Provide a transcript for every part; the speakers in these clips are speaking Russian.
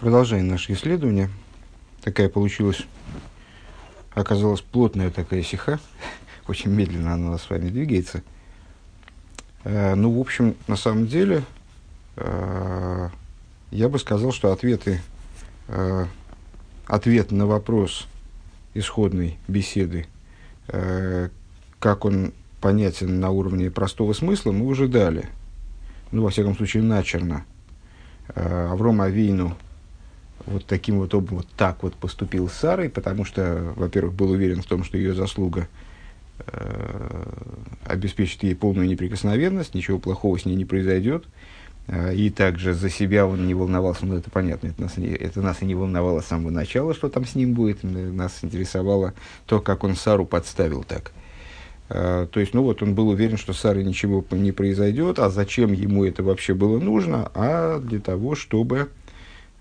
Продолжаем наше исследование. Такая получилась, оказалась плотная такая сиха. Очень медленно она с вами двигается. Э, ну, в общем, на самом деле, э, я бы сказал, что ответы, э, ответ на вопрос исходной беседы, э, как он понятен на уровне простого смысла, мы уже дали. Ну, во всяком случае, начерно. Э, Авром Авину вот таким вот образом, вот так вот поступил с Сарой, потому что, во-первых, был уверен в том, что ее заслуга э, обеспечит ей полную неприкосновенность, ничего плохого с ней не произойдет. Э, и также за себя он не волновался, ну это понятно, это нас, это нас и не волновало с самого начала, что там с ним будет. Нас интересовало то, как он Сару подставил так. Uh, то есть, ну вот он был уверен, что с Сарой ничего не произойдет, а зачем ему это вообще было нужно? А для того, чтобы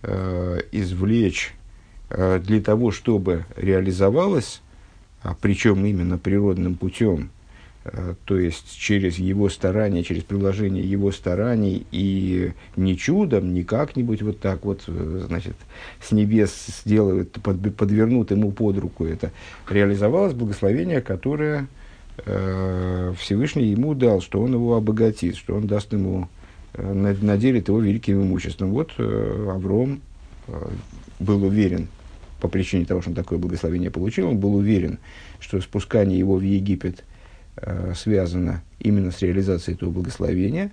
извлечь э, для того, чтобы реализовалось, а причем именно природным путем, э, то есть через его старания, через приложение его стараний и не чудом, не как-нибудь вот так вот, э, значит, с небес сделают, под, подвернут ему под руку. Это, реализовалось благословение, которое э, Всевышний ему дал, что он его обогатит, что он даст ему Э, наделит его великим имуществом. Вот э, Авром э, был уверен, по причине того, что он такое благословение получил, он был уверен, что спускание его в Египет связано именно с реализацией этого благословения,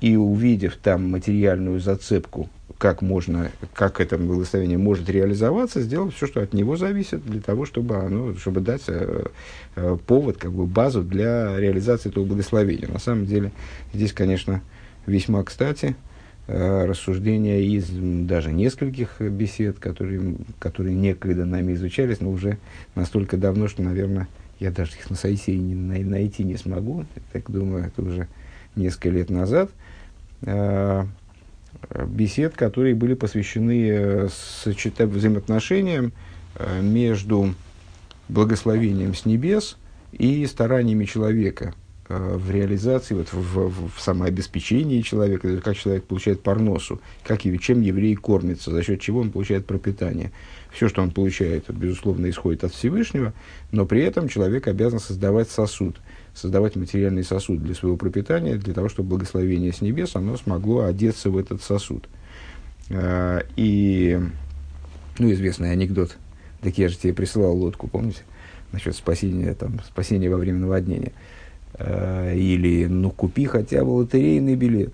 и увидев там материальную зацепку, как, можно, как это благословение может реализоваться, сделал все, что от него зависит, для того, чтобы, оно, чтобы дать повод, как бы базу для реализации этого благословения. На самом деле, здесь, конечно, весьма кстати э, рассуждения из даже нескольких бесед, которые, которые некогда нами изучались, но уже настолько давно, что, наверное, я даже их на сайте не, найти не смогу. Я так думаю, это уже несколько лет назад. Э, бесед, которые были посвящены э, сочета взаимоотношениям между благословением с небес и стараниями человека в реализации, вот, в, в, в самообеспечении человека, как человек получает парносу, как, чем еврей кормится, за счет чего он получает пропитание. Все, что он получает, безусловно, исходит от Всевышнего, но при этом человек обязан создавать сосуд, создавать материальный сосуд для своего пропитания, для того, чтобы благословение с небес, оно смогло одеться в этот сосуд. Э, и, ну, известный анекдот, так я же тебе присылал лодку, помните, насчет спасения, там, спасения во время наводнения – Э, или ну купи хотя бы лотерейный билет.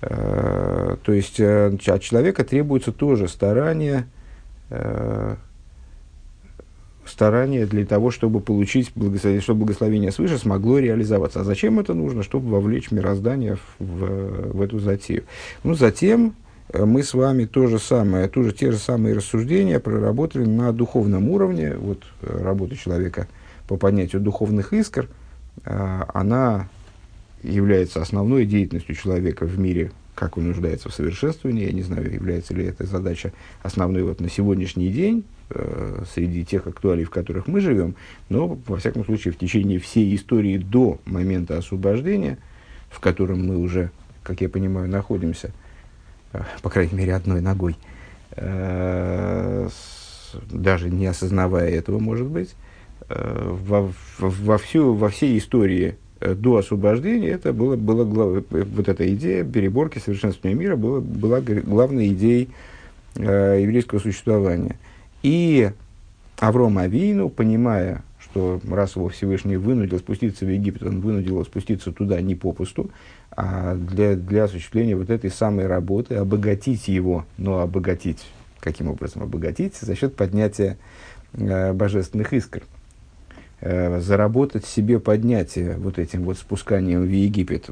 Э, то есть э, от человека требуется тоже старание, старание для того, чтобы получить благословение, чтобы благословение свыше смогло реализоваться. А зачем это нужно? Чтобы вовлечь мироздание в, в, эту затею. Ну, затем мы с вами то же самое, тоже те же самые рассуждения проработали на духовном уровне, вот работа человека по понятию духовных искр – она является основной деятельностью человека в мире, как он нуждается в совершенствовании. Я не знаю, является ли эта задача основной вот на сегодняшний день э, среди тех актуалий, в которых мы живем, но, во всяком случае, в течение всей истории до момента освобождения, в котором мы уже, как я понимаю, находимся, э, по крайней мере, одной ногой, э, даже не осознавая этого, может быть, во, во, всю, во всей истории э, до освобождения это было, было глав, э, вот эта идея переборки совершенствования мира была, была главной идеей э, еврейского существования. И Авром Авину, понимая, что раз его Всевышний вынудил спуститься в Египет, он вынудил его спуститься туда не попусту, а для, для осуществления вот этой самой работы, обогатить его, но обогатить, каким образом обогатить? За счет поднятия э, божественных искр. Э, заработать себе поднятие вот этим вот спусканием в Египет,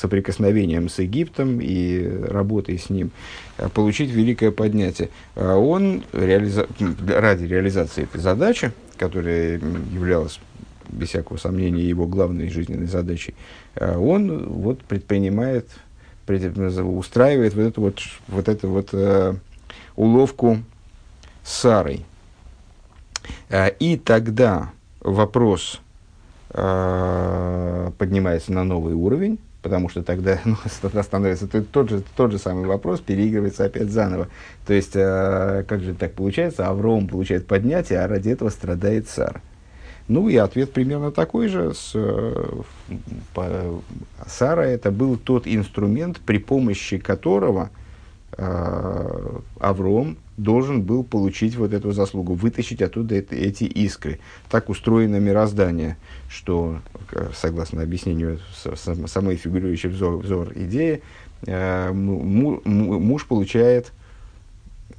соприкосновением с Египтом и работой с ним, э, получить великое поднятие. А он реализа... ради реализации этой задачи, которая являлась без всякого сомнения его главной жизненной задачей, э, он вот предпринимает, пред... устраивает вот эту вот, вот эту вот э, уловку с Сарой – Э, и тогда вопрос э, поднимается на новый уровень, потому что тогда ну, становится тот же, тот же самый вопрос, переигрывается опять заново. То есть, э, как же так получается? Авром получает поднятие, а ради этого страдает царь. Ну и ответ примерно такой же. С, э, по, Сара это был тот инструмент, при помощи которого э, Авром должен был получить вот эту заслугу, вытащить оттуда это, эти искры. Так устроено мироздание, что, согласно объяснению самой фигурирующей взор, взор идеи, э, муж получает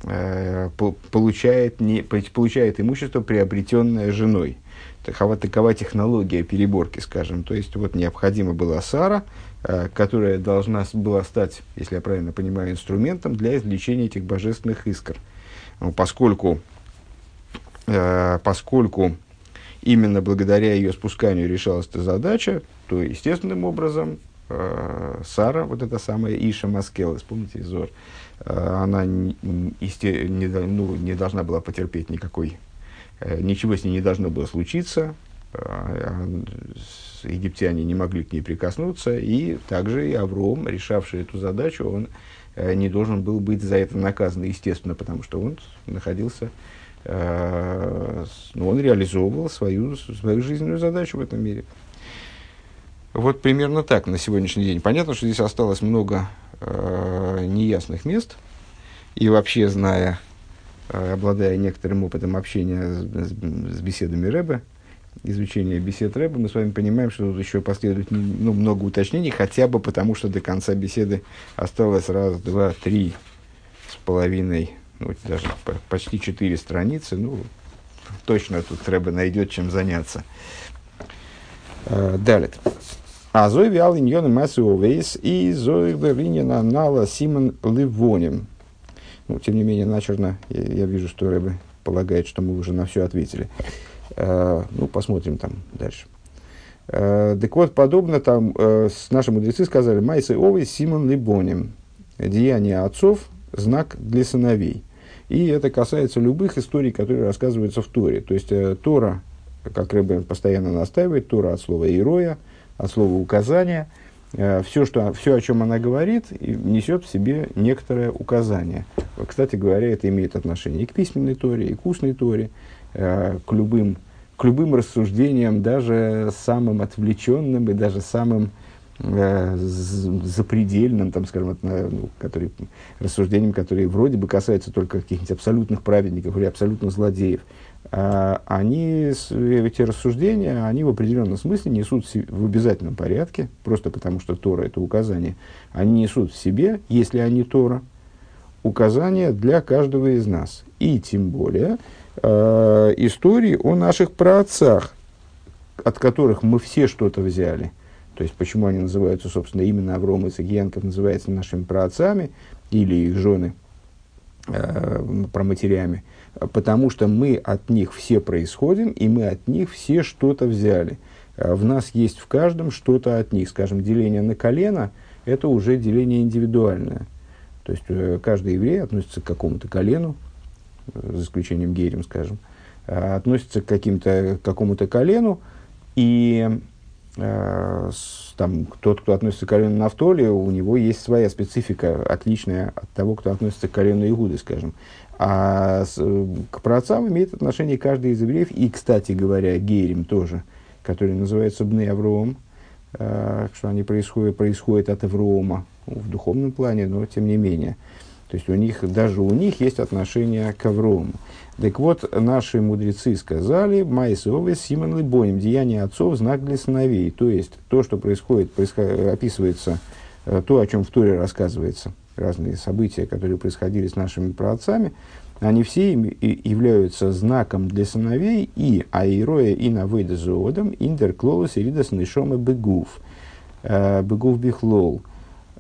э, получает, не, получает имущество, приобретенное женой такова, такова технология переборки, скажем. То есть, вот необходима была Сара, э, которая должна была стать, если я правильно понимаю, инструментом для извлечения этих божественных искр. Ну, поскольку, э, поскольку именно благодаря ее спусканию решалась эта задача, то естественным образом э, Сара, вот эта самая Иша Маскела, вспомните Зор, она не, не, ну, не должна была потерпеть никакой Э, ничего с ней не должно было случиться, египтяне не могли к ней прикоснуться, и также и Авром, решавший эту задачу, он э, не должен был быть за это наказан, естественно, потому что он находился, э, ну, он реализовывал свою, свою жизненную задачу в этом мире. Вот примерно так на сегодняшний день. Понятно, что здесь осталось много э, неясных мест, и вообще, зная Э, обладая некоторым опытом общения с, с, с беседами Рэбе, изучения бесед Рэбе, мы с вами понимаем, что тут еще последует ну, много уточнений, хотя бы потому, что до конца беседы осталось раз, два, три с половиной, ну, даже почти четыре страницы. Ну, точно тут Рэбе найдет чем заняться. Э, далее. А зой вял иньон массу овейс и зой веринина нала симон ливоним. Ну, тем не менее, начерно я, я вижу, что Рэбе полагает, что мы уже на все ответили. Э, ну, посмотрим там дальше. Э, так вот, подобно там, э, наши мудрецы сказали, Майсы Овой Симон Либоним. Деяние отцов – знак для сыновей. И это касается любых историй, которые рассказываются в Торе. То есть, Тора, как Рэбе постоянно настаивает, Тора от слова «ироя», от слова «указания», все, что, все, о чем она говорит, несет в себе некоторое указание. Кстати говоря, это имеет отношение и к письменной торе, и к устной торе, э, к любым, к любым рассуждениям, даже самым отвлеченным и даже самым э, запредельным, там, скажем, ну, который, рассуждениям, которые вроде бы касаются только каких-нибудь абсолютных праведников или абсолютных злодеев. А, они, эти рассуждения, они в определенном смысле несут в обязательном порядке, просто потому что Тора – это указание, они несут в себе, если они Тора, указания для каждого из нас. И тем более э, истории о наших праотцах, от которых мы все что-то взяли. То есть, почему они называются, собственно, именно Авром и Сагиянков называются нашими праотцами или их жены, э, проматерями – потому что мы от них все происходим, и мы от них все что-то взяли. А в нас есть в каждом что-то от них. Скажем, деление на колено – это уже деление индивидуальное. То есть, э, каждый еврей относится к какому-то колену, э, за исключением гейрим, скажем, а, относится к, каким-то, к какому-то колену, и э, там, тот, кто относится к колену Нафтоли, у него есть своя специфика, отличная от того, кто относится к колену Игуды, скажем. А с, к праотцам имеет отношение каждый из евреев, и, кстати говоря, гейрим тоже, который называется Бны Авроом, э, что они происходят, происходят от Аврома в духовном плане, но тем не менее. То есть у них, даже у них есть отношение к Аврому. Так вот, наши мудрецы сказали, Майс Овес Симон Либоним, деяние отцов, знак для сыновей. То есть, то, что происходит, происход, описывается, э, то, о чем в Туре рассказывается – разные события, которые происходили с нашими праотцами, они все являются знаком для сыновей и аироя и навейда зоодом индер клолос и ридас нишома бегув, э, бегув бихлол,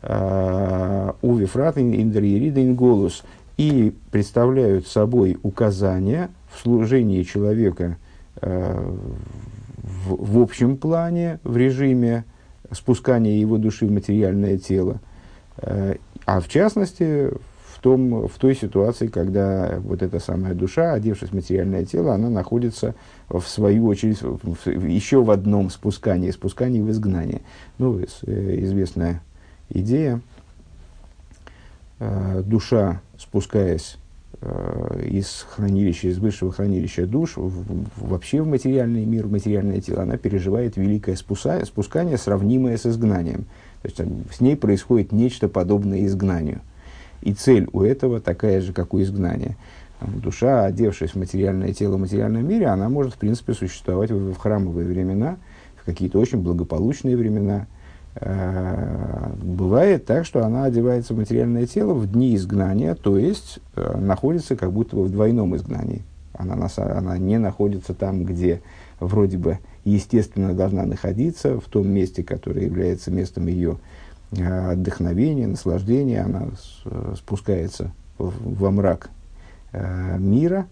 увифрат индер ерида инголус, и представляют собой указания в служении человека э, в, в общем плане, в режиме спускания его души в материальное тело, а в частности, в том, в той ситуации, когда вот эта самая душа, одевшись в материальное тело, она находится в свою очередь в, в, еще в одном спускании, спускании в изгнание. Ну, э, известная идея. Э, душа, спускаясь э, из хранилища, из высшего хранилища душ, вообще в материальный мир, в материальное тело, она переживает великое спуса, спускание, сравнимое с изгнанием. То есть с ней происходит нечто подобное изгнанию. И цель у этого такая же, как у изгнания. Душа, одевшись в материальное тело в материальном мире, она может, в принципе, существовать в храмовые времена, в какие-то очень благополучные времена. Э, бывает так, что она одевается в материальное тело в дни изгнания, то есть э, находится как будто бы в двойном изгнании. Она, она не находится там, где вроде бы естественно должна находиться, в том месте, которое является местом ее Э, отдохновение, наслаждение, она спускается во мрак мира,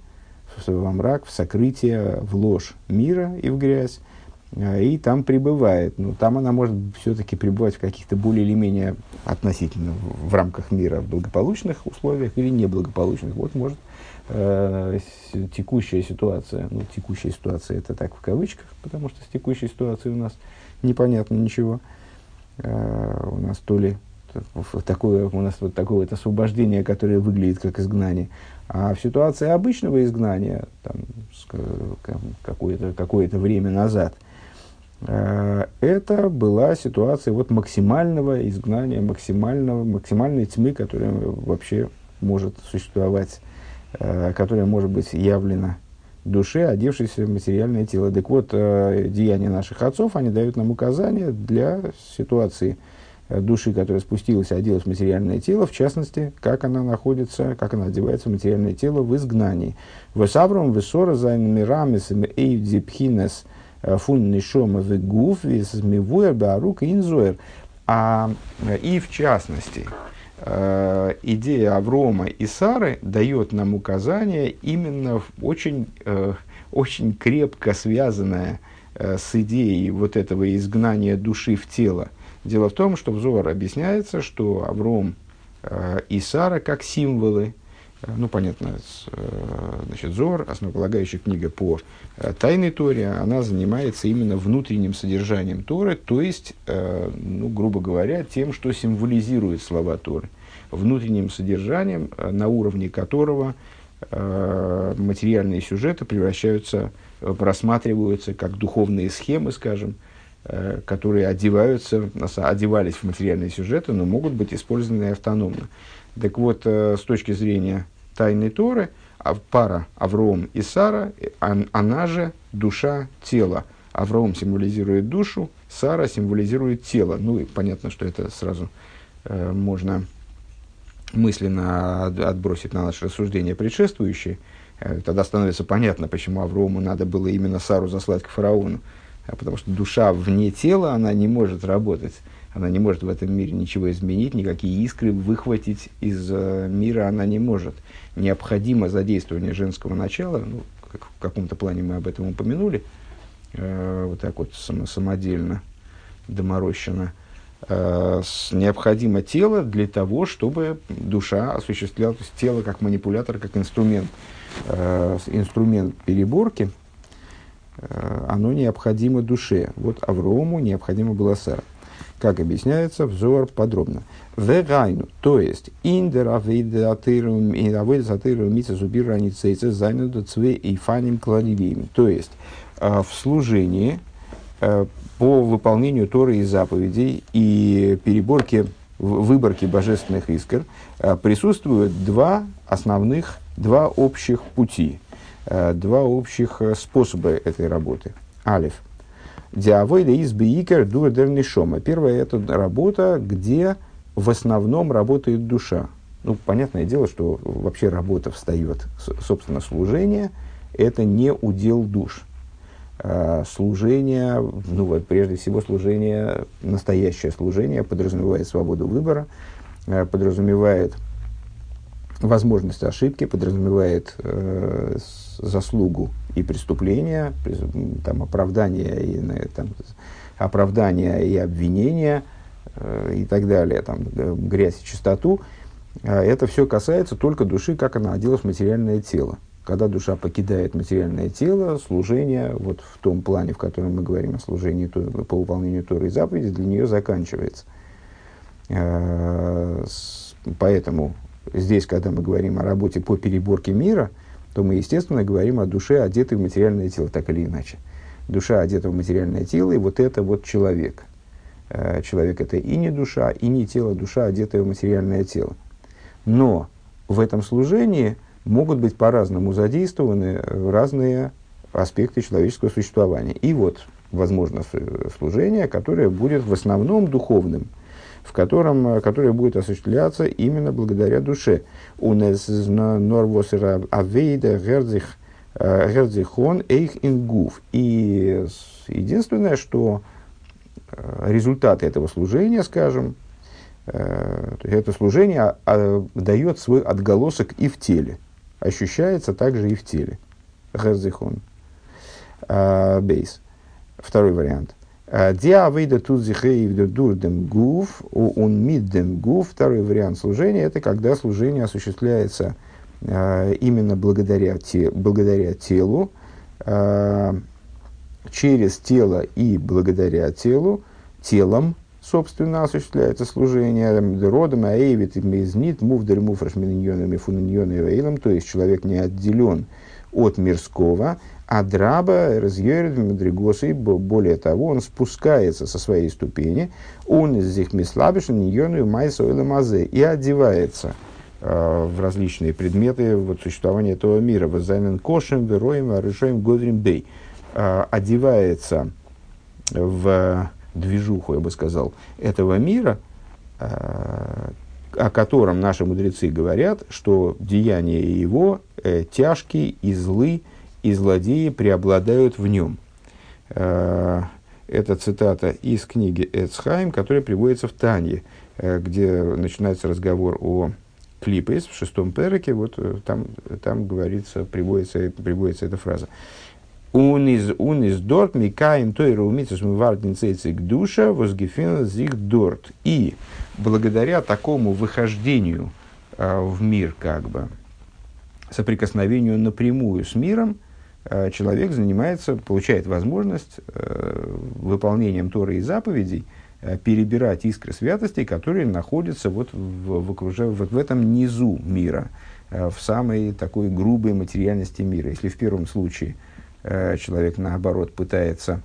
во мрак, в сокрытие, в ложь мира и в грязь, и там пребывает. Но там она может все-таки пребывать в каких-то более или менее относительно в рамках мира в благополучных условиях или неблагополучных. Вот может э, текущая ситуация, ну текущая ситуация это так в кавычках, потому что с текущей ситуацией у нас непонятно ничего, Э, у нас то ли такое, у нас вот такое вот освобождение, которое выглядит как изгнание. А в ситуации обычного изгнания, там, какое-то, какое-то время назад, это была ситуация вот максимального изгнания, максимального, максимальной тьмы, которая вообще может существовать, э, которая может быть явлена душе, одевшейся в материальное тело. Так вот, э, деяния наших отцов, они дают нам указания для ситуации э, души, которая спустилась оделась в материальное тело, в частности, как она находится, как она одевается в материальное тело в изгнании. וואס אברהם ושרה זיינען מרמז э, פון נשמה וגוף ווי ס'מבואר בארוכה אין זוהר. А, и в частности, э, идея Аврома и Сары дает нам указание именно очень, э, очень крепко связанное э, с идеей вот этого изгнания души в тело. Дело в том, что в объясняется, что Авром э, и Сара как символы Э, ну, понятно, э, значит, Зор, основополагающая книга по э, тайной Торе, она занимается именно внутренним содержанием Торы, то есть, ну, грубо говоря, тем, что символизирует слова Торы, внутренним содержанием, на уровне которого материальные сюжеты превращаются, просматриваются как духовные схемы, скажем, которые одеваются, одевались в материальные сюжеты, но могут быть использованы автономно. Так вот, э, с точки зрения тайной Торы, а пара Авром и Сара, она же душа тела. Авраам символизирует душу, Сара символизирует тело. Ну и понятно, что это сразу э, можно мысленно отбросить на наше рассуждение предшествующие. Э, тогда становится понятно, почему Аврому надо было именно Сару заслать к фараону. А потому что душа вне тела, она не может работать она не может в этом мире ничего изменить, никакие искры выхватить из э, мира она не может. Необходимо задействование женского начала, ну, как, в каком-то плане мы об этом упомянули, э, вот так вот само, самодельно, доморощенно. Э, с, необходимо тело для того, чтобы душа осуществляла, то есть тело как манипулятор, как инструмент, э, инструмент переборки, э, оно необходимо душе. Вот Аврому необходимо было Сара как объясняется, взор подробно. Вегайну, то есть, индер авейдатыру мица зубира ницейца зайнуду цве и фаним кладивим. То есть, э, в служении э, по выполнению Торы и заповедей и переборке, выборке божественных искр э, присутствуют два основных, два общих пути, два общих способа этой работы. Алиф – Диавойда из Бейкер дуэдерни шома. Первая это работа, где в основном работает душа. Ну, понятное дело, что вообще работа встает, собственно, служение – это не удел душ. А служение, ну вот прежде всего служение, настоящее служение подразумевает свободу выбора, а, подразумевает возможность ошибки, подразумевает э, заслугу и преступления, там, оправдание и, там, оправдание и обвинение э, и так далее, там, грязь и чистоту. это все касается только души, как она оделась в материальное тело. Когда душа покидает материальное тело, служение, вот в том плане, в котором мы говорим о служении по выполнению Торы и заповеди, для нее заканчивается. Поэтому здесь, когда мы говорим о работе по переборке мира, то мы, естественно, говорим о душе, одетой в материальное тело, так или иначе. Душа одета в материальное тело, и вот это вот человек. Э, человек это и не душа, и не тело, душа, одетая в материальное тело. Но в этом служении могут быть по-разному задействованы разные аспекты человеческого существования. И вот, возможно, служение, которое будет в основном духовным – в котором, э, которое будет осуществляться именно благодаря душе. У нас норвосера авейда герзих э, герзихон эйх ингуф. И единственное, что э, результат этого служения, скажем, это служение а, дает свой отголосок и в теле, ощущается также и в теле. Герзихон. Бейс. Второй вариант. Диа выйда тут зихеев дурдем гуф, он миддем гуф. Второй вариант служения – это когда служение осуществляется э, именно благодаря, благодаря телу, э, через тело и благодаря телу, телом, собственно, осуществляется служение родом, аэвит, мизнит, мувдер, муфраш, миньонами, фуниньоны, то есть человек не отделен от мирского, а драба разъерит мадригосы, более того, он спускается со своей ступени, он из них мислабишен, ньону майса мазе, и одевается э, в различные предметы вот, существования этого мира. Возайнен кошем, вероем, решаем годрим бей. Э, одевается в движуху, я бы сказал, этого мира, э, о котором наши мудрецы говорят, что деяния его э, тяжкие и злые, и злодеи преобладают в нем. Э, это цитата из книги Эцхайм, которая приводится в Танье, э, где начинается разговор о клипе в шестом переке, вот э, там, там говорится, приводится, приводится эта фраза. Он из, он из дорт микаем той раумицус мывардин цейцик душа возгефин зих дорт. И благодаря такому выхождению э, в мир, как бы, соприкосновению напрямую с миром, Э, человек занимается, получает возможность э, выполнением Торы и заповедей э, перебирать искры святости, которые находятся вот в, в, окружа, вот в этом низу мира, в самой такой грубой материальности мира. Если в первом случае человек, наоборот, пытается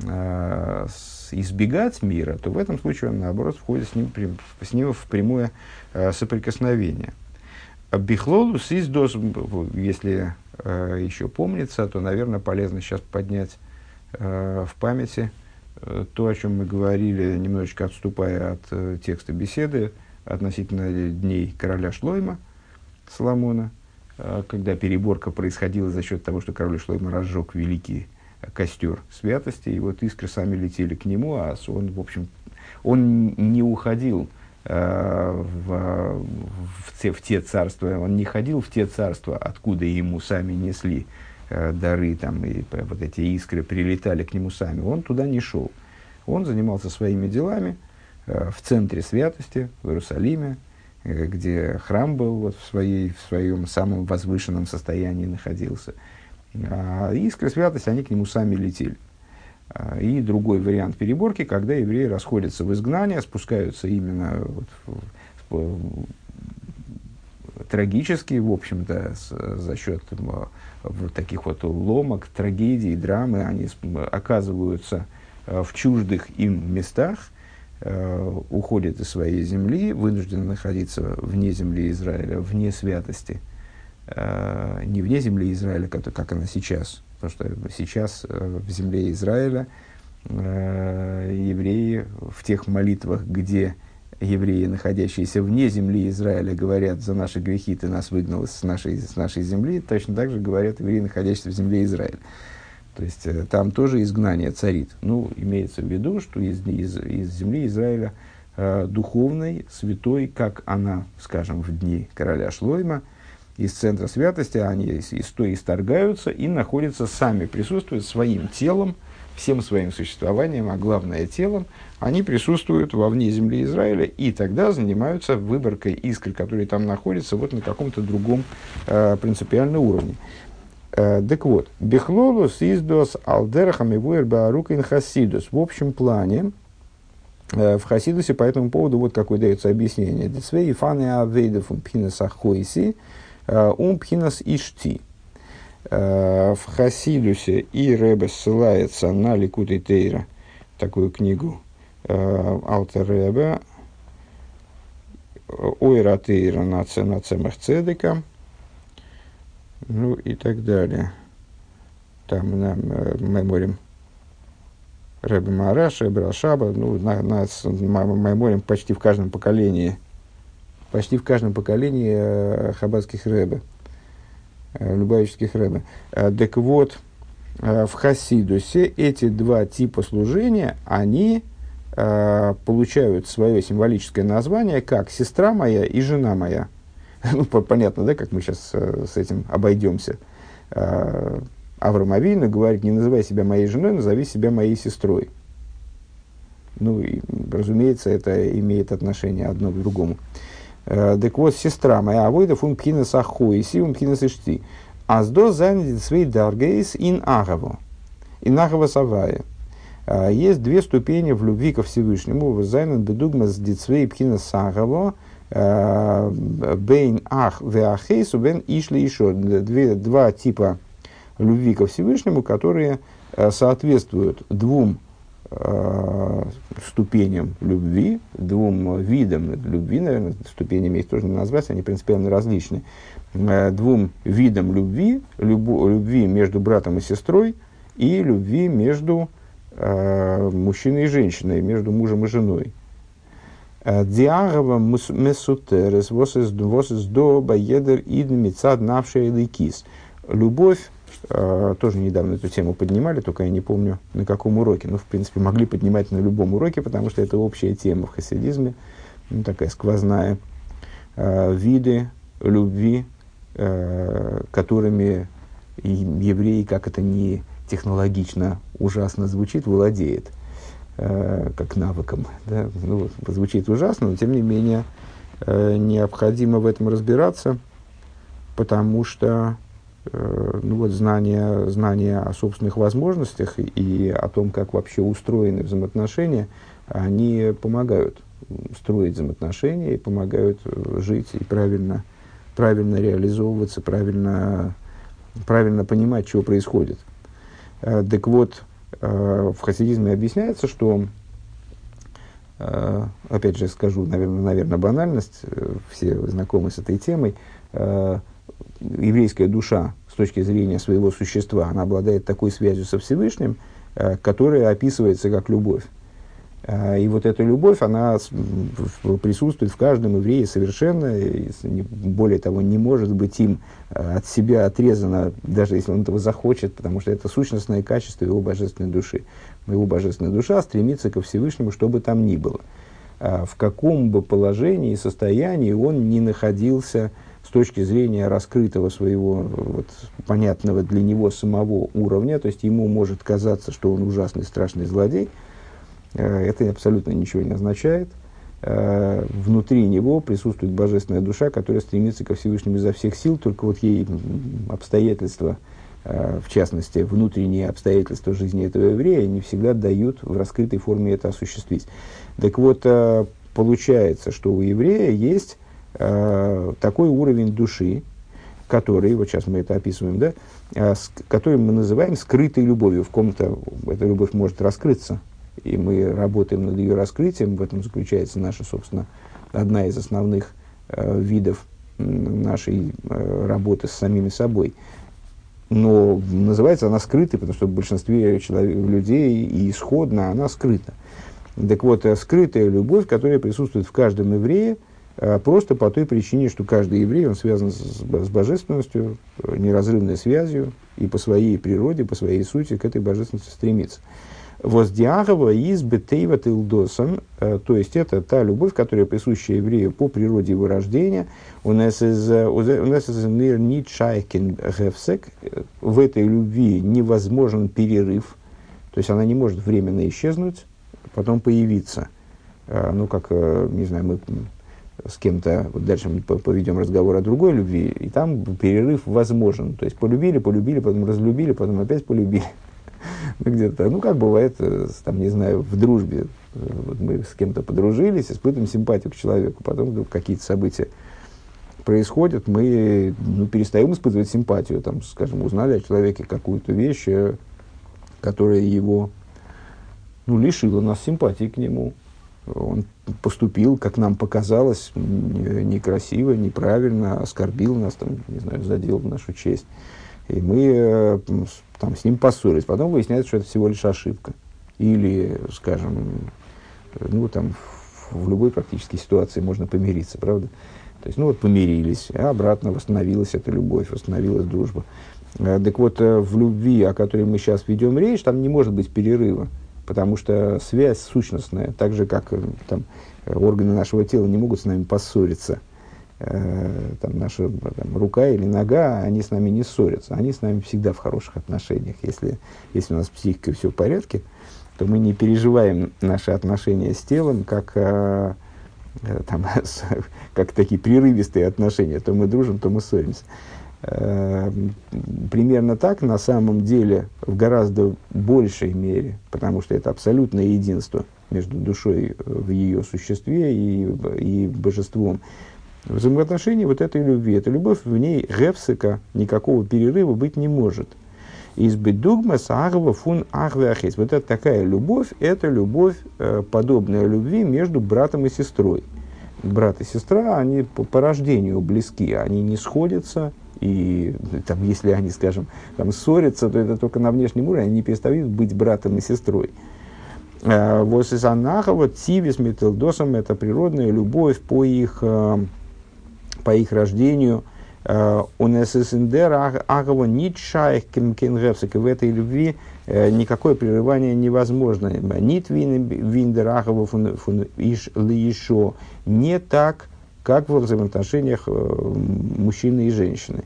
избегать мира, то в этом случае он, наоборот, входит с ним, с ним в прямое соприкосновение. Бихлолус из если э, еще помнится, то, наверное, полезно сейчас поднять э, в памяти э, то, о чем мы говорили, немножечко отступая от э, текста беседы относительно дней короля Шлойма, Соломона, э, когда переборка происходила за счет того, что король Шлойма разжег великий костер святости, и вот искры сами летели к нему, а он, в общем, он не уходил Э, в, в, те, в те царства, он не ходил в те царства, откуда ему сами несли э, дары, там, и вот эти искры прилетали к нему сами, он туда не шел. Он занимался своими делами э, в центре святости, в Иерусалиме, где храм был вот, в, своей, в своем самом возвышенном состоянии находился. А искры святости, они к нему сами летели. А, и другой вариант переборки, когда евреи расходятся в изгнание, спускаются именно вот трагически, в общем-то, за счет вот таких вот ломок, трагедий, драмы, они оказываются а, в чуждых им местах, уходят из своей земли, вынуждены находиться вне земли Израиля, вне святости, не вне земли Израиля, как, как она сейчас, Потому что сейчас э, в земле Израиля э, евреи в тех молитвах, где евреи, находящиеся вне земли Израиля, говорят, за наши грехи ты нас выгнал с нашей, с нашей земли, точно так же говорят евреи, находящиеся в земле Израиля. То есть э, там тоже изгнание царит. Ну, имеется в виду, что из, из, из земли Израиля э, духовной, святой, как она, скажем, в дни короля Шлойма, из центра святости, они исторгаются и находятся сами, присутствуют своим телом всем своим существованием, а главное телом, они присутствуют вовне земли Израиля и тогда занимаются выборкой искр, которые там находятся, вот на каком-то другом э, принципиальном уровне. Э, так вот, бехлолус издос алдерахами вуэрбаарукин хасидус. В общем плане, э, в Хасидусе по этому поводу вот какое дается объяснение. Децвей фаны авейдов умпхинас ахойси э, умпхинас ишти. В Хасидусе и Рэбе ссылается на Ликут Тейра, такую книгу Алтер Рэбе, Ойра Тейра на Цемах Цедека, ну и так далее. Там на меморим Рэбе Мараш, Рэбе Рашаба, ну, на, на, меморим почти в каждом поколении, почти в каждом поколении э, хаббатских Рэбе, э, любавических Рэбе. Э, так вот, в Хасидусе эти два типа служения, они получают свое символическое название как «сестра моя» и «жена моя». ну, понятно, да, как мы сейчас с этим обойдемся. Авраам Авину говорит, не называй себя моей женой, назови себя моей сестрой. Ну, и, разумеется, это имеет отношение одно к другому. Э, так вот, сестра моя, авойдов ум пхинас ахуиси, ум пхинас ишти. Аздо занят свей даргейс ин агаву. Ин агава савая. Э, есть две ступени в любви ко Всевышнему. Зайнен бедугмас дицвей пхинас агаву – Э, бейн ах веахейсу бен ишли еще. Два типа любви ко Всевышнему, которые э, соответствуют двум э, ступеням любви, двум видам любви, наверное, ступенями их тоже не назвать, они принципиально различны, двум видам любви, любу, любви между братом и сестрой и любви между э, мужчиной и женщиной, между мужем и женой. Диагова месутерес, вос из до баедер ид мецад навшая ликис. Любовь, э, тоже недавно эту тему поднимали, только я не помню на каком уроке. Ну, в принципе, могли поднимать на любом уроке, потому что это общая тема в хасидизме, ну, такая сквозная. Э, виды любви, э, которыми евреи, как это не технологично ужасно звучит, владеет – как навыком. Да? Ну, звучит ужасно, но тем не менее необходимо в этом разбираться, потому что ну, вот знание, знание о собственных возможностях и о том, как вообще устроены взаимоотношения, они помогают строить взаимоотношения и помогают э, жить и правильно, правильно реализовываться, правильно, правильно понимать, что происходит. Э, так вот, Э, в хасидизме объясняется, что, э, опять же скажу, наверное, наверное банальность, э, все знакомы с этой темой, еврейская душа с точки зрения своего существа, она обладает такой связью со Всевышним, которая описывается как любовь. А, и вот эта любовь, она присутствует в каждом еврее совершенно, более того, не может быть им а, от себя отрезана, даже если он этого захочет, потому что это сущностное качество его божественной души. Его божественная душа стремится ко Всевышнему, что бы там ни было. В каком бы положении и состоянии он не находился с точки зрения раскрытого своего вот, понятного для него самого уровня, то есть ему может казаться, что он ужасный, страшный злодей – Э, это абсолютно ничего не означает. Э, внутри него присутствует божественная душа, которая стремится ко Всевышнему изо всех сил, только вот ей обстоятельства, э, в частности, внутренние обстоятельства жизни этого еврея, не всегда дают в раскрытой форме это осуществить. Так вот, получается, что у еврея есть такой уровень души, который, вот сейчас мы это описываем, да, который мы называем скрытой любовью. В ком-то эта любовь может раскрыться, и мы работаем над ее раскрытием. В этом заключается наша, собственно, одна из основных э, видов нашей э, работы с самими собой. Но называется она скрытой, потому что в большинстве человек, людей и исходно она скрыта. Так вот, э, скрытая любовь, которая присутствует в каждом еврее, э, просто по той причине, что каждый еврей, он связан с, божественностью, э, неразрывной связью, и по своей природе, по своей сути к этой божественности стремится. Воздиагова из бетейва тилдосом, э, то есть это та любовь, которая присуща еврею по природе его рождения. У нас из э, нас из нитшайкен гефсек. В этой любви невозможен перерыв. То есть она не может временно исчезнуть, потом появиться. Э, ну, как, э, не знаю, мы с кем-то, вот дальше мы поведем разговор о другой любви, и там перерыв возможен. То есть полюбили, полюбили, потом разлюбили, потом опять полюбили. Ну, где-то, ну, как бывает, э, там, не знаю, в дружбе. Вот мы с кем-то подружились, испытываем симпатию к человеку, потом какие-то события происходят, мы ну, перестаем испытывать симпатию, там, скажем, узнали о человеке какую-то вещь, которая его ну, лишила нас симпатии к нему. Он поступил, как нам показалось, некрасиво, неправильно, оскорбил нас, там, не знаю, задел нашу честь. И мы э, там, с ним поссорились. Потом выясняется, что это всего лишь ошибка. Или, скажем, ну, там, в любой практически ситуации можно помириться, правда? То есть, ну вот помирились, а обратно восстановилась эта любовь, восстановилась дружба. Э, так вот, э, в любви, о которой мы сейчас ведем речь, там не может быть перерыва, потому что связь сущностная, так же, как э, там, органы нашего тела не могут с нами поссориться. Там, наша там, рука или нога, они с нами не ссорятся, они с нами всегда в хороших отношениях. Если, если у нас с психикой все в порядке, то мы не переживаем наши отношения с телом как, там, как такие прерывистые отношения. То мы дружим, то мы ссоримся. Э, примерно так на самом деле в гораздо большей мере, потому что это абсолютное единство между душой в ее существе и, и божеством. Взаимоотношения вот этой любви, эта любовь в ней гефсика, никакого перерыва быть не может. Избыть дугма сагва фун ахвяхис. Вот это такая любовь, это любовь, э, подобная любви между братом и сестрой. Брат и сестра, они по, по рождению близки, они не сходятся, и там, если они, скажем, там, ссорятся, то это только на внешнем уровне, они не перестают быть братом и сестрой. А, вот из Анахова, Тивис, Метелдосом, это природная любовь по их, а, по их рождению. А, Он ССНДР, Агава, Нитшайх, Кенгевсик, и в этой любви э, никакое прерывание невозможно. Нит Виндер, Агава, фун Иш Лишо. Не так, как во взаимоотношениях э, мужчины и женщины.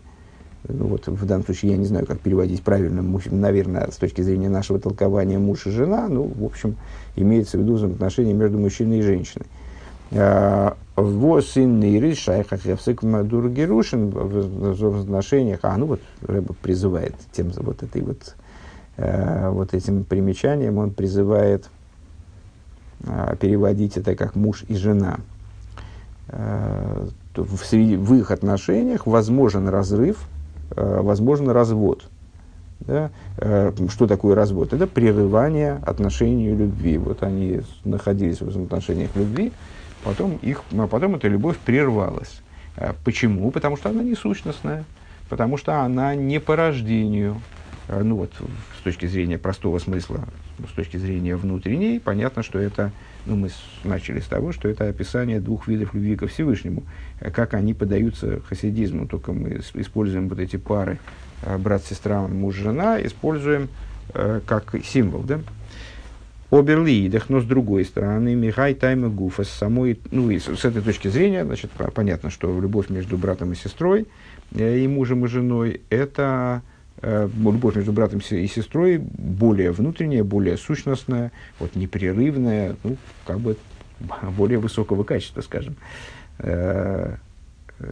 Ну, вот в данном случае я не знаю, как переводить правильно, наверное, с точки зрения нашего толкования муж и жена, ну, в общем, имеется в виду взаимоотношения между мужчиной и женщиной. А, Восин шайха хевсик мадур герушин в взаимоотношениях, а ну вот Рэба призывает тем вот этой вот э, вот этим примечанием он призывает а, переводить это как муж и жена. Э, в, среди, в их отношениях возможен разрыв, э, возможен развод. Да? Э, что такое развод? Это прерывание отношений любви. Вот они находились в отношениях любви, потом, их, а потом эта любовь прервалась. Почему? Потому что она не сущностная, потому что она не по рождению. Ну вот, с точки зрения простого смысла, с точки зрения внутренней, понятно, что это ну, мы начали с того, что это описание двух видов любви ко Всевышнему, э, как они подаются хасидизму, только мы используем вот эти пары э, брат-сестра, муж-жена, используем э, как символ, да? Оберлиидах, но с другой стороны, Михай Тайма Гуфа, с самой, ну и с, с этой точки зрения, значит, понятно, что любовь между братом и сестрой, и мужем и женой, это Э, любовь между братом и сестрой более внутренняя, более сущностная, вот непрерывная, ну, как бы более высокого качества, скажем, э,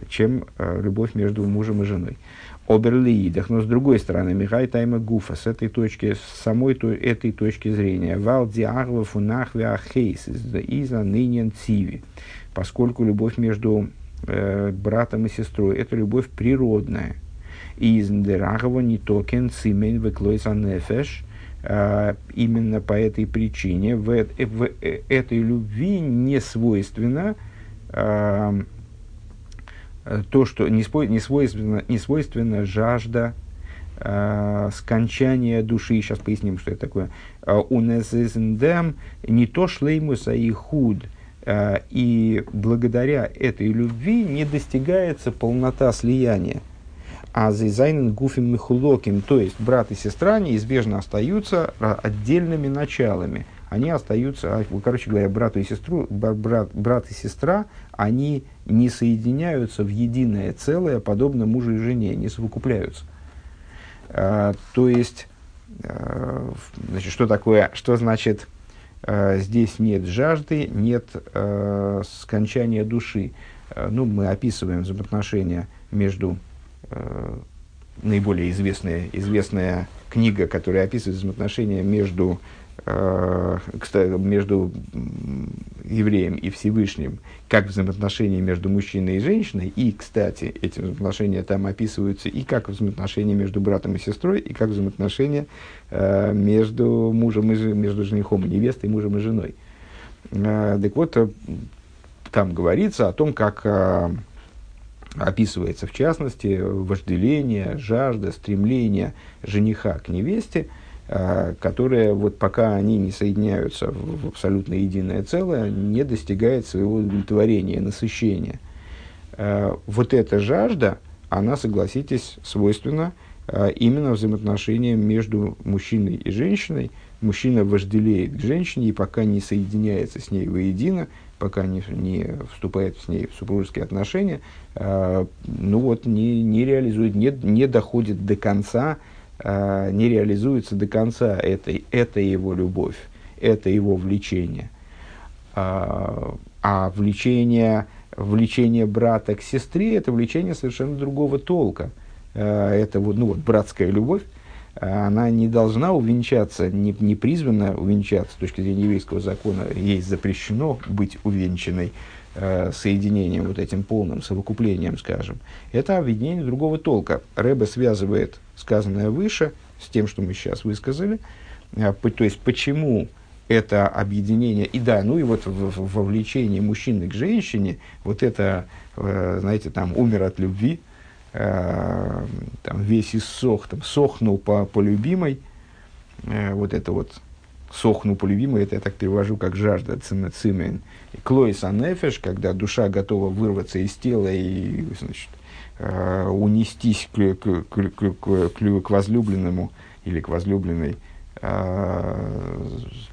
чем э, любовь между мужем и женой. Оберлиидах, но с другой стороны, Михай Тайма Гуфа, с этой точки, с самой той, этой точки зрения, Валди Арва Фунахви Ахейс, из нынен Циви, поскольку любовь между э, братом и сестрой – это любовь природная – из Ndерагова не токен цимен выклойса нефеш. А, именно по этой причине в, в, в этой любви не свойственно а, то, что не, спой, не, свойственно, не свойственно жажда э, скончания души. Сейчас поясним, что это такое. Унесендем не то шлеймуса и худ. И благодаря этой любви не достигается полнота слияния а зайзайнен гуфим михулоким, то есть брат и сестра неизбежно остаются отдельными началами. Они остаются, а, короче говоря, брат и, сестру, брат, брат и сестра, они не соединяются в единое целое, подобно мужу и жене, не совокупляются. А, то есть, значит, что такое, что значит здесь нет жажды, нет скончания души. Ну, мы описываем взаимоотношения между наиболее известная, известная книга, которая описывает взаимоотношения между Э, между евреем и Всевышним, как взаимоотношения между мужчиной и женщиной. И, кстати, эти взаимоотношения там описываются и как взаимоотношения между братом и сестрой, и как взаимоотношения э, между мужем и между женихом и невестой, мужем и женой. Э, так вот, там говорится о том, как описывается, в частности, вожделение, жажда, стремление жениха к невесте – Э, которые вот пока они не соединяются в, абсолютно единое целое, не достигает своего удовлетворения, насыщения. Э, вот эта жажда, она, согласитесь, свойственна именно взаимоотношениям между мужчиной и женщиной. Мужчина вожделеет к женщине и пока не соединяется с ней воедино, пока не, не вступает с ней в супружеские отношения, ну вот не, не реализует, не, не доходит до конца э, не реализуется до конца, это, это его любовь, это его влечение. А, а влечение, влечение брата к сестре – это влечение совершенно другого толка. Э, это вот, ну, вот братская любовь, она не должна увенчаться, не, не призвана увенчаться с точки зрения еврейского закона, ей запрещено быть увенчанной э, соединением, вот этим полным совокуплением, скажем. Это объединение другого толка. Рэбе связывает сказанное выше, с тем, что мы сейчас высказали. А, то есть, почему это объединение, и да, ну и вот вовлечение мужчины к женщине, вот это, э, знаете, там, умер от любви, там, весь иссох, там, сохнул по, по любимой, вот это вот сохну по любимой, это я так перевожу как жажда цимен. Клоис анефеш, когда душа готова вырваться из тела и значит, э, унестись к, к, к, к, к, к возлюбленному или к возлюбленной, э,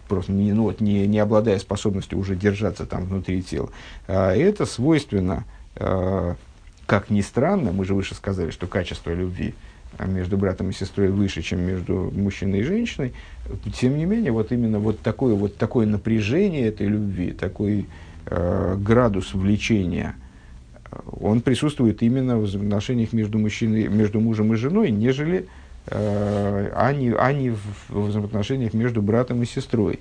просто не, ну, вот, не, не обладая способностью уже держаться там внутри тела. Э, это свойственно, э, как ни странно, мы же выше сказали, что качество любви между братом и сестрой выше, чем между мужчиной и женщиной, тем не менее, вот именно вот такое, вот такое напряжение этой любви, такой э, градус влечения – он присутствует именно в взаимоотношениях между, мужчиной, между мужем и женой, нежели э, а, не, а не в, в взаимоотношениях между братом и сестрой.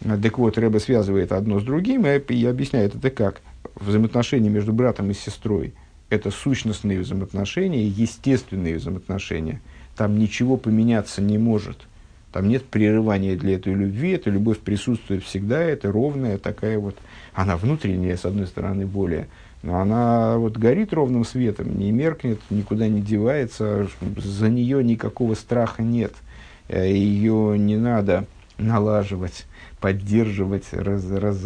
Так вот, Рэба связывает одно с другим и, и объясняет это как. Взаимоотношения между братом и сестрой – это сущностные взаимоотношения, естественные взаимоотношения. Там ничего поменяться не может. Там нет прерывания для этой любви, эта любовь присутствует всегда, это ровная такая вот, она внутренняя, с одной стороны, более но она вот горит ровным светом, не меркнет, никуда не девается, за нее никакого страха нет. Ее не надо налаживать, поддерживать, раз, раз,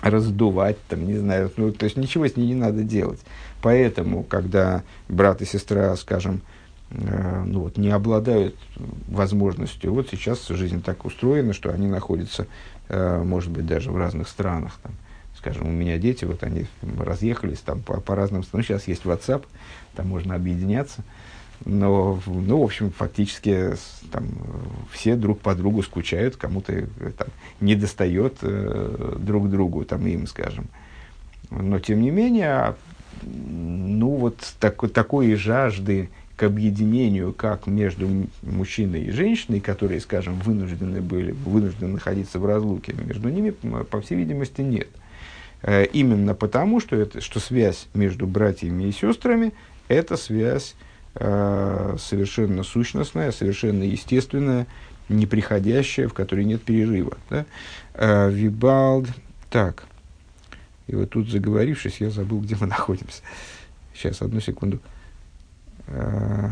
раздувать, там, не знаю, ну, то есть ничего с ней не надо делать. Поэтому, когда брат и сестра, скажем, э, ну, вот, не обладают возможностью, вот сейчас жизнь так устроена, что они находятся, э, может быть, даже в разных странах, там, скажем, у меня дети, вот они разъехались там по, по разным странам. Ну, сейчас есть WhatsApp, там можно объединяться. Но, ну, в общем, фактически там, все друг по другу скучают, кому-то э, там, не достает э, друг другу, там, им, скажем. Но, тем не менее, ну, вот так, такой жажды к объединению, как между мужчиной и женщиной, которые, скажем, вынуждены были, вынуждены находиться в разлуке, между ними, по всей видимости, нет. Э, именно потому, что, это, что связь между братьями и сестрами – это связь э, совершенно сущностная, совершенно естественная, неприходящая, в которой нет перерыва. Да? Э, Вибалд. Так. И вот тут заговорившись, я забыл, где мы находимся. Сейчас, одну секунду. Э,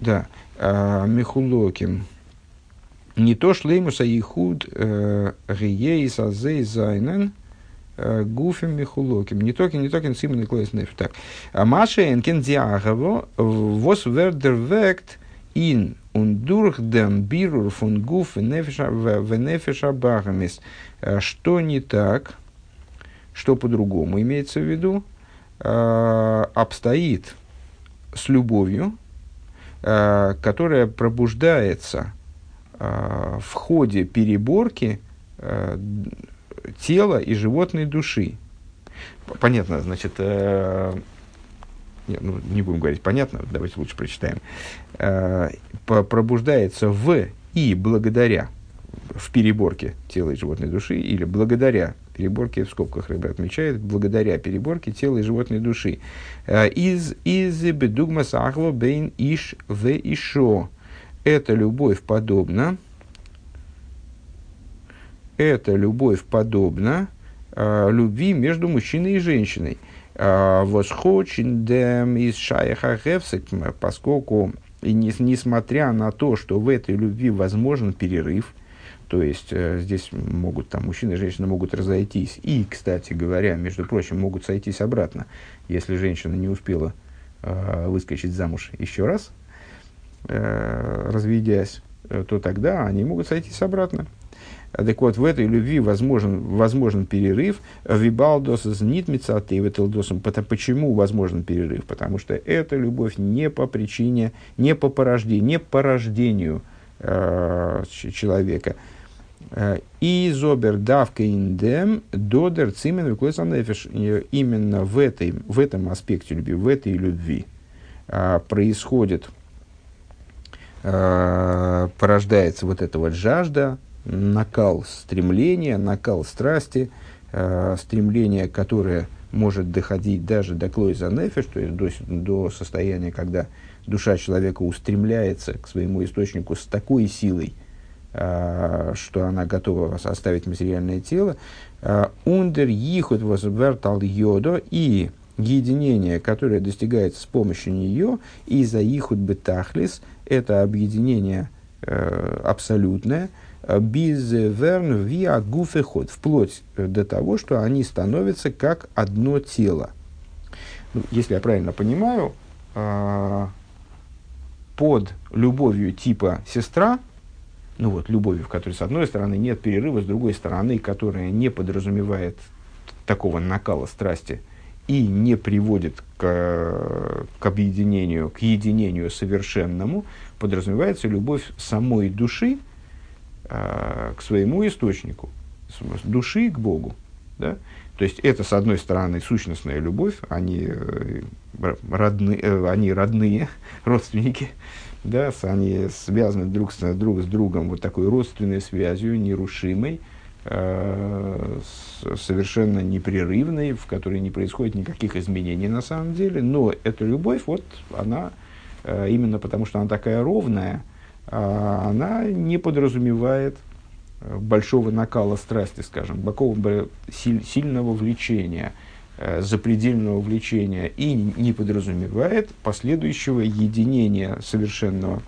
да. Э, Михулоким не то шлеймуса и худ э, риейс азей зайнен э, гуфем михулоким. Не токен, не токен симен и клейс неф. Так. А Маша энкен диагаво вос вердер вект ин und durch den Birur von Guf Венефеша Бахамис. Что не так, что по-другому имеется в виду, обстоит с любовью, э, которая пробуждается э, в ходе переборки э, тела и животной души. Понятно, значит, э, не, ну, не будем говорить понятно, давайте лучше прочитаем. Э, пробуждается в и благодаря в переборке тела и животной души, или благодаря переборке, в скобках рыба отмечает, благодаря переборке тела и животной души. Э, из из бедугма сахва бейн иш в ишо. Эта любовь подобна, эта любовь подобна э, любви между мужчиной и женщиной. Э, Восхочиндем из шаяха поскольку и не, несмотря на то, что в этой любви возможен перерыв, то есть э, здесь могут там мужчина и женщина могут разойтись. И, кстати говоря, между прочим, могут сойтись обратно, если женщина не успела э, выскочить замуж еще раз, э, разведясь, э, то тогда они могут сойтись обратно. Так вот, в этой любви возможен, возможен перерыв. Вибалдос знит мецатейветелдосом. Почему возможен перерыв? Потому что эта любовь не по причине, не по порождению, не по рождению э, человека. Э, и зобер давка индем додер цимен Именно в, этой, в этом аспекте любви, в этой любви э, происходит, э, порождается вот эта вот жажда, накал стремления, накал страсти, стремление, которое может доходить даже до клойза нефиш, то есть до, до состояния, когда душа человека устремляется к своему источнику с такой силой – Э, что она готова оставить материальное тело. Э, Ундер ихут возвертал йодо и единение, которое достигается с помощью нее, и за ихут бетахлис, это объединение э, абсолютное, без верн виа гуфеход, вплоть до того, что они становятся как одно тело. Ну, если я правильно понимаю, под любовью типа сестра ну вот, любовью, в которой, с одной стороны, нет перерыва, с другой стороны, которая не подразумевает такого накала страсти и не приводит к, к объединению, к единению совершенному, подразумевается любовь самой души э, к своему источнику, души к Богу. Да? То есть это, с одной стороны, сущностная любовь, они, э, родны, э, они родные, родственники, да, они связаны друг с, друг с другом вот такой родственной связью, нерушимой, э, совершенно непрерывной, в которой не происходит никаких изменений на самом деле. Но эта любовь, вот она, э, именно потому что она такая ровная, э, она не подразумевает большого накала страсти, скажем, такого сильного влечения – Э, запредельного влечения и не подразумевает последующего единения совершенного.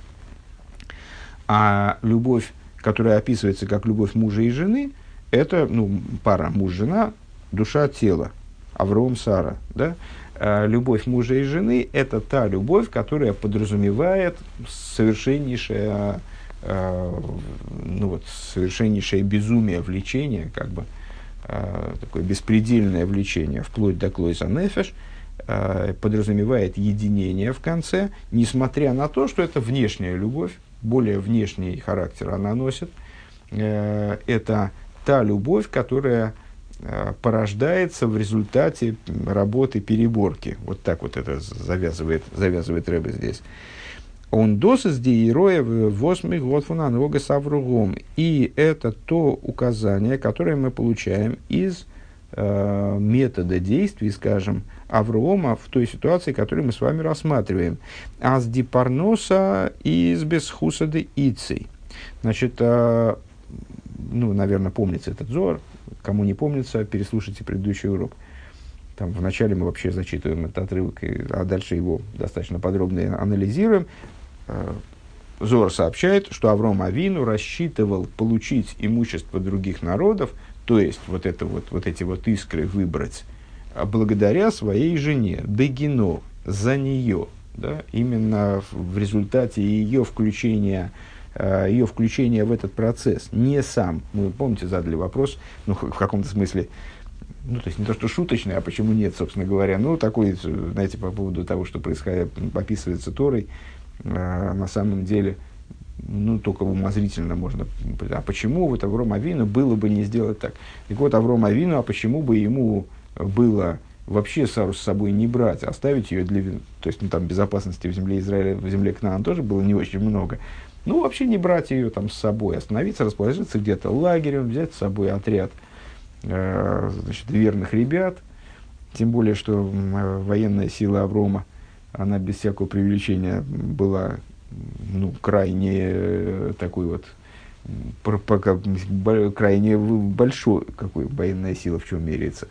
А любовь, которая описывается как любовь мужа и жены, это ну, пара муж-жена, душа-тело, Авром Сара. Да? А любовь мужа и жены – это та любовь, которая подразумевает совершеннейшее, э, ну вот, совершеннейшее безумие влечения, как бы, Э, такое беспредельное влечение, вплоть до клойса нефеш, э, подразумевает единение в конце, несмотря на то, что это внешняя любовь, более внешний характер она носит. Э, это та любовь, которая порождается в результате работы переборки. Вот так вот это завязывает, завязывает Рэбе здесь. Он досыс диероя в восьмых год фунанога савругом. И это то указание, которое мы получаем из э, метода действий, скажем, Аврома в той ситуации, которую мы с вами рассматриваем. Аз дипарноса из бесхусады ицей. Значит, э, ну, наверное, помнится этот зор. Кому не помнится, переслушайте предыдущий урок. Там вначале мы вообще зачитываем этот отрывок, а дальше его достаточно подробно анализируем. Э, Зор сообщает, что Авром Авину рассчитывал получить имущество других народов, то есть вот, это вот, вот эти вот искры выбрать, а благодаря своей жене, Дегино, за нее, да, именно в результате ее включения, ее включения в этот процесс, не сам. Мы, помните, задали вопрос, ну, в каком-то смысле, ну, то есть не то, что шуточный, а почему нет, собственно говоря, ну, такой, знаете, по поводу того, что происходит, описывается Торой, э, на самом деле, ну, только умозрительно можно, а почему вот Авром Авину было бы не сделать так? Так вот, Авром Авину, а почему бы ему было вообще Сару с собой не брать, а оставить ее для... То есть, ну, там безопасности в земле Израиля, в земле Кнаан тоже было не очень много. Ну, вообще не брать ее там с собой, остановиться, расположиться где-то лагерем, взять с собой отряд э, значит, верных ребят. Тем более, что военная сила Аврома, она без всякого преувеличения была ну, крайне э, такой вот крайне большой, какой военная сила в чем меряется.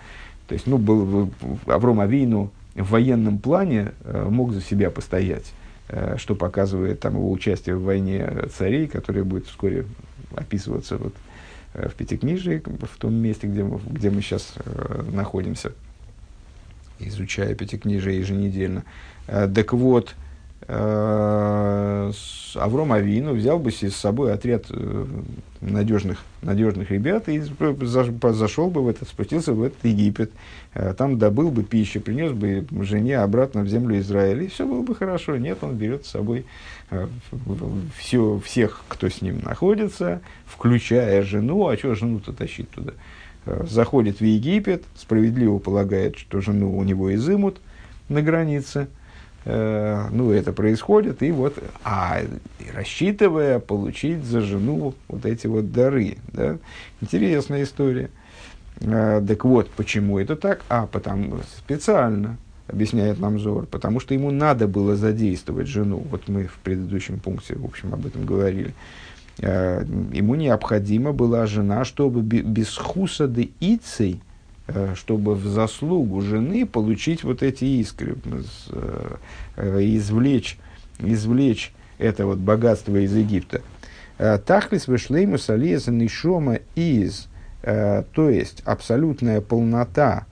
То есть, ну, был, Авром Авину в военном плане э, мог за себя постоять, э, что показывает там, его участие в войне царей, которое будет вскоре описываться вот, э, в Пятикнижии, в том месте, где мы, где мы сейчас э, находимся, изучая Пятикнижие еженедельно. Э, так вот, э, Э, Авром Авину взял бы с собой отряд э, надежных, надежных ребят и зашел бы в этот, спустился в этот Египет, э, там добыл бы пищу, принес бы жене обратно в землю Израиля, и все было бы хорошо. Нет, он берет с собой все, всех, кто с ним находится, включая жену, а что жену-то тащить туда? Заходит в Египет, справедливо полагает, что жену у него изымут на границе – Э, ну, это происходит, и вот, а рассчитывая получить за жену вот эти вот дары, да, интересная история. Э, так вот, почему это так? А, потому специально, объясняет нам Зор, потому что ему надо было задействовать жену. Вот мы в предыдущем пункте, в общем, об этом говорили. Э, ему необходима была жена, чтобы без хуса де ицей, Э, чтобы в заслугу жены получить вот эти искры, э, э, извлечь, извлечь это вот богатство из Египта. Тахлис вышлейму салеза нишома из, то есть абсолютная полнота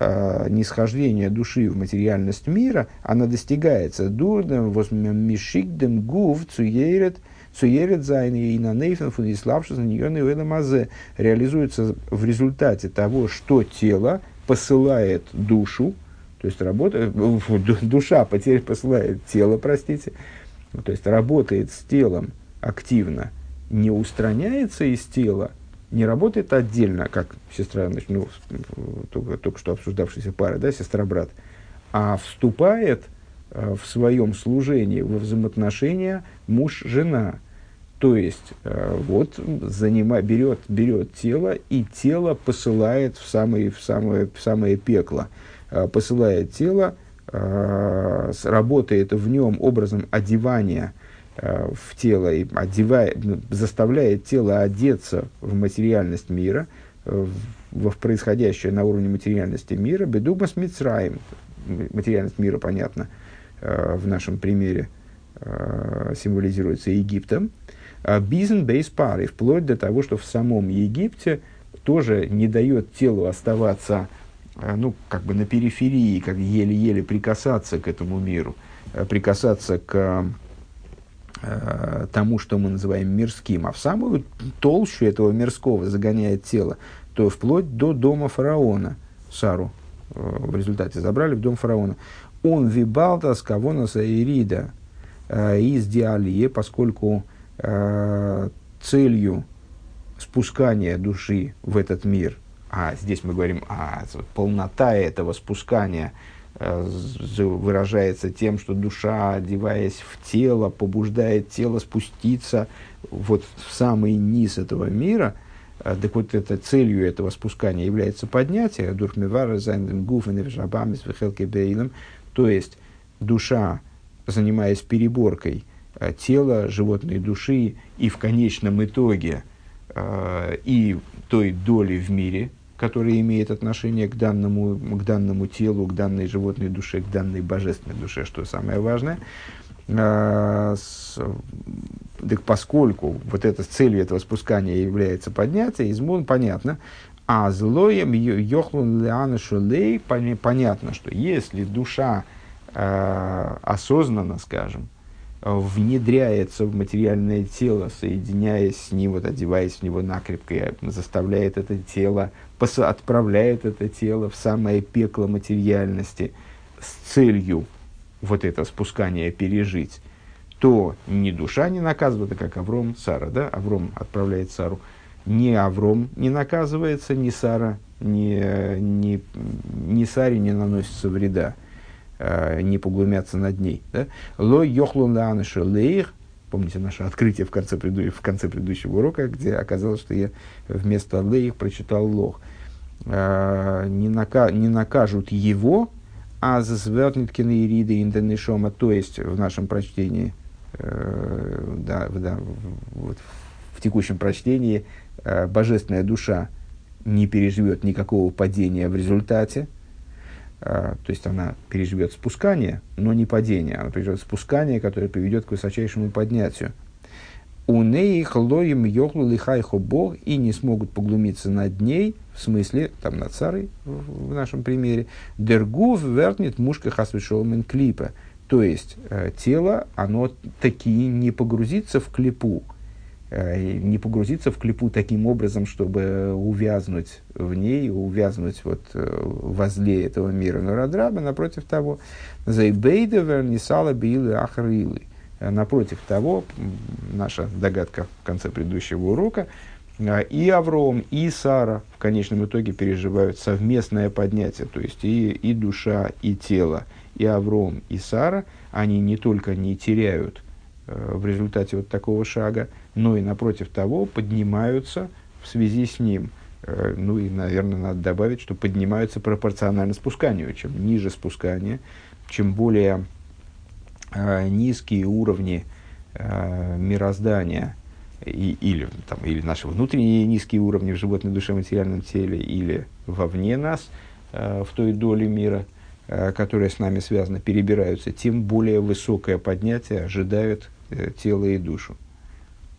нисхождения души в материальность мира, она достигается дурдом, возмешикдем гув цуерет, Цуерет Зайн и на Нейфен фун Иславшис на нее мазе реализуется в результате того, что тело посылает душу, то есть работа, душа потерь посылает тело, простите, то есть работает с телом активно, не устраняется из тела, не работает отдельно, как сестра, ну, только, только что обсуждавшаяся пара, да, сестра-брат, а вступает – Э, в своем служении во взаимоотношения муж-жена. То есть, э, вот занима, берет, берет тело, и тело посылает в самое, в самое, в самое пекло. Э, посылает тело, работает в нем образом одевания в тело, и одевает, ну, заставляет тело одеться в материальность мира, в, в происходящее на уровне материальности мира, бедума с Мицраем, материальность мира, понятно, Э, в нашем примере э, символизируется Египтом, а бизнес бейс пары, вплоть до того, что в самом Египте тоже не дает телу оставаться э, ну, как бы на периферии, как еле-еле прикасаться к этому миру, прикасаться к тому, что мы называем мирским, а в самую толщу этого мирского загоняет тело, то вплоть до дома фараона, Сару в результате забрали в дом фараона. Он вибалта с кавонаса ирида из диалии, поскольку э, целью спускания души в этот мир, а здесь мы говорим, а полнота этого спускания э, выражается тем, что душа, одеваясь в тело, побуждает тело спуститься вот в самый низ этого мира – а, так вот, это, целью этого спускания является поднятие, дурхмивара, зайнден гуфен, вишабамис, то есть душа, занимаясь переборкой э, тела, животной души и в конечном итоге э, и той доли в мире, которая имеет отношение к данному, к данному телу, к данной животной душе, к данной божественной душе, что самое важное. Э, так поскольку вот эта целью этого спускания является поднятие, измон понятно, а злоем йохлун леана шулей, понятно, что если душа э, осознанно, скажем, внедряется в материальное тело, соединяясь с ним, вот, одеваясь в него накрепко, заставляет это тело, отправляет это тело в самое пекло материальности с целью вот это спускание пережить, то ни душа не наказывается, как Авром Сара, да, Авром отправляет Сару, ни Авром не наказывается, ни Сара, ни, ни, ни Саре не наносится вреда, э, не поглумятся над ней. Ло йохлун лааныша лейх, помните наше открытие в конце, преду, в конце предыдущего урока, где оказалось, что я вместо лейх прочитал лох. Э, не, нака, не накажут его, а зазвертниткины и риды инденешома, то есть в нашем прочтении, э, да, да, в, в текущем прочтении, э, божественная душа не переживет никакого падения в результате, э, то есть она переживет спускание, но не падение, она переживет спускание, которое приведет к высочайшему поднятию. У ней хлоем йохлу лихайхо бог и не смогут поглумиться над ней, в смысле, там над царой в, нашем примере, дергув вертнет мушка хасвишолмен клипа. То есть э, тело, оно таки не погрузится в клипу, не погрузиться в клипу таким образом, чтобы увязнуть в ней, увязнуть вот, э, возле этого мира. Но Радраба, напротив того, «Зайбейда вернисала билы ахрилы». Напротив того, наша догадка в конце предыдущего урока, и Авром, и Сара в конечном итоге переживают совместное поднятие, то есть и, и душа, и тело, и Авром, и Сара, они не только не теряют э, в результате вот такого шага, но и напротив того поднимаются в связи с ним. Э, ну и, наверное, надо добавить, что поднимаются пропорционально спусканию. Чем ниже спускание, чем более э, низкие уровни э, мироздания и, или, там, или наши внутренние низкие уровни в животной душе, материальном теле, или вовне нас, в той доле мира, которая с нами связана, перебираются, тем более высокое поднятие ожидают э, тело и душу.